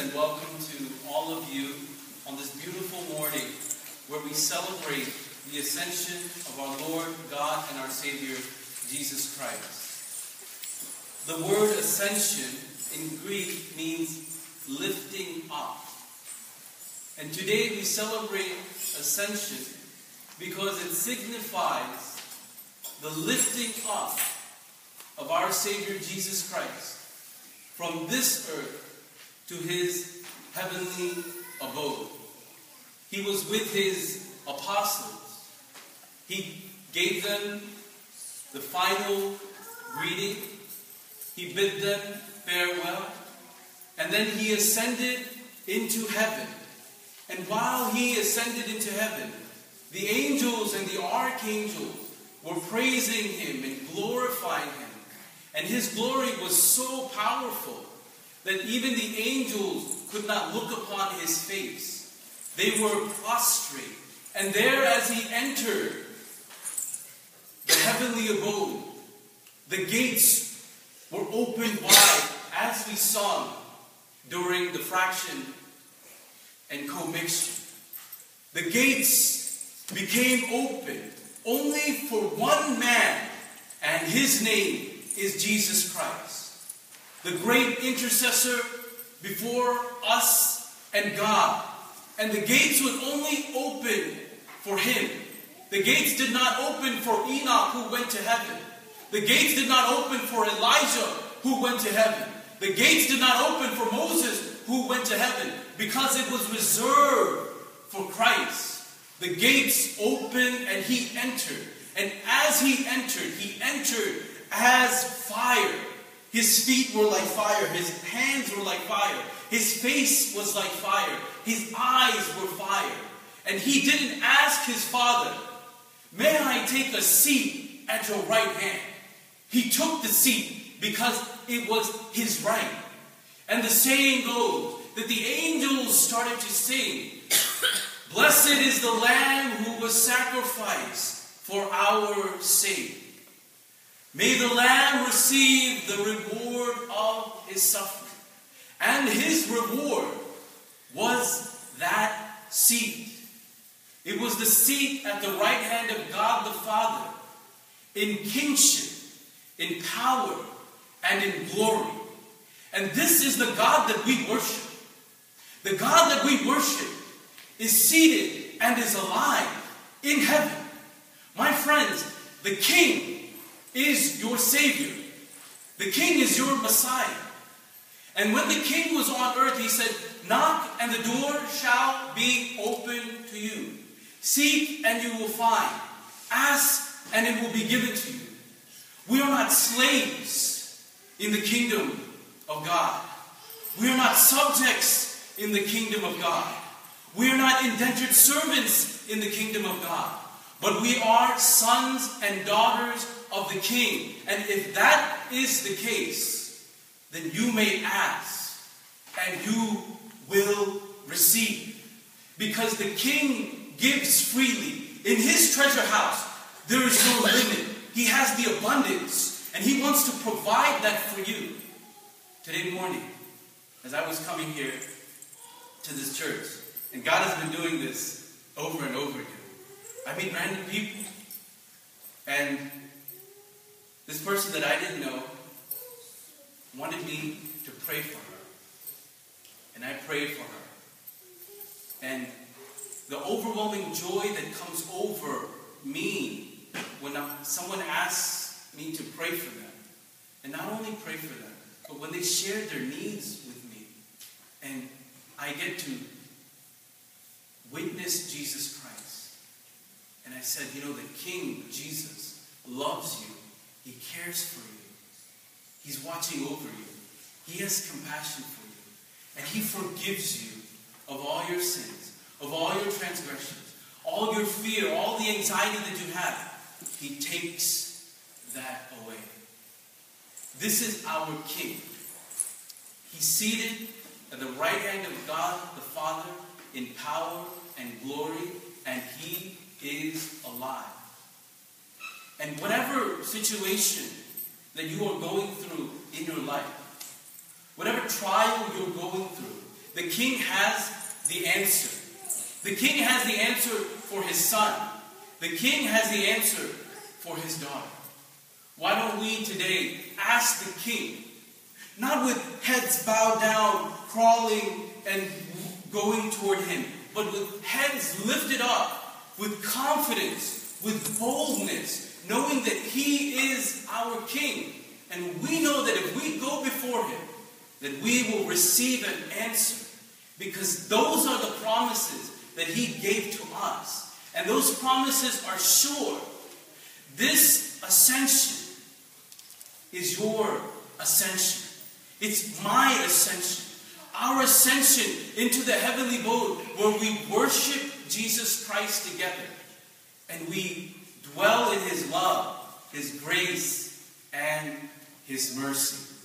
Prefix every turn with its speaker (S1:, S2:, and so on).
S1: and welcome to all of you on this beautiful morning where we celebrate the ascension of our Lord God and our Savior, Jesus Christ. The word ascension in Greek means lifting up. And today we celebrate ascension because it signifies the lifting up of our Savior Jesus Christ from this earth to his heavenly abode. He was with his apostles. He gave them the final greeting. He bid them farewell. And then he ascended into heaven. And while he ascended into heaven, the angels and the archangels were praising him and glorifying him. And his glory was so powerful that even the angels could not look upon his face. They were prostrate. And there, as he entered the heavenly abode, the gates were opened wide, as we saw during the fraction and commixture. The gates became open only for one man, and his name is Jesus Christ the great intercessor before us and God. And the gates would only open for him. The gates did not open for Enoch who went to heaven. The gates did not open for Elijah who went to heaven. The gates did not open for Moses who went to heaven because it was reserved for Christ. The gates opened and he entered. And as he entered, he entered as fire. His feet were like fire. His hands were like fire. His face was like fire. His eyes were fire. And he didn't ask his father, May I take a seat at your right hand? He took the seat because it was his right. And the saying goes that the angels started to sing, Blessed is the Lamb who was sacrificed for our sake. May the Lamb receive the reward of his suffering. And his reward was that seat. It was the seat at the right hand of God the Father in kingship, in power, and in glory. And this is the God that we worship. The God that we worship is seated and is alive in heaven. My friends, the King is your Savior. The King is your Messiah. And when the King was on earth, he said, Knock and the door shall be open to you. Seek and you will find. Ask and it will be given to you. We are not slaves in the kingdom of God. We are not subjects in the kingdom of God. We are not indentured servants in the kingdom of God. But we are sons and daughters of the king. And if that is the case, then you may ask and you will receive. Because the king gives freely. In his treasure house, there is no limit. He has the abundance, and he wants to provide that for you. Today morning, as I was coming here to this church, and God has been doing this over and over again, I meet random people. And this person that I didn't know wanted me to pray for her. And I prayed for her. And the overwhelming joy that comes over me when someone asks me to pray for them, and not only pray for them, but when they share their needs with me, and I get to witness Jesus Christ. And I said, you know, the King, Jesus, loves you he cares for you. He's watching over you. He has compassion for you. And He forgives you of all your sins, of all your transgressions, all your fear, all the anxiety that you have. He takes that away. This is our King. He's seated at the right hand of God the Father in power and glory, and He is alive. And whatever situation that you are going through in your life, whatever trial you're going through, the king has the answer. The king has the answer for his son. The king has the answer for his daughter. Why don't we today ask the king, not with heads bowed down, crawling and going toward him, but with heads lifted up, with confidence, with boldness, knowing that he is our king. And we know that if we go before him, that we will receive an answer. Because those are the promises that he gave to us. And those promises are sure. This ascension is your ascension. It's my ascension. Our ascension into the heavenly abode where we worship Jesus Christ together and we dwell in his love, his grace, and his mercy.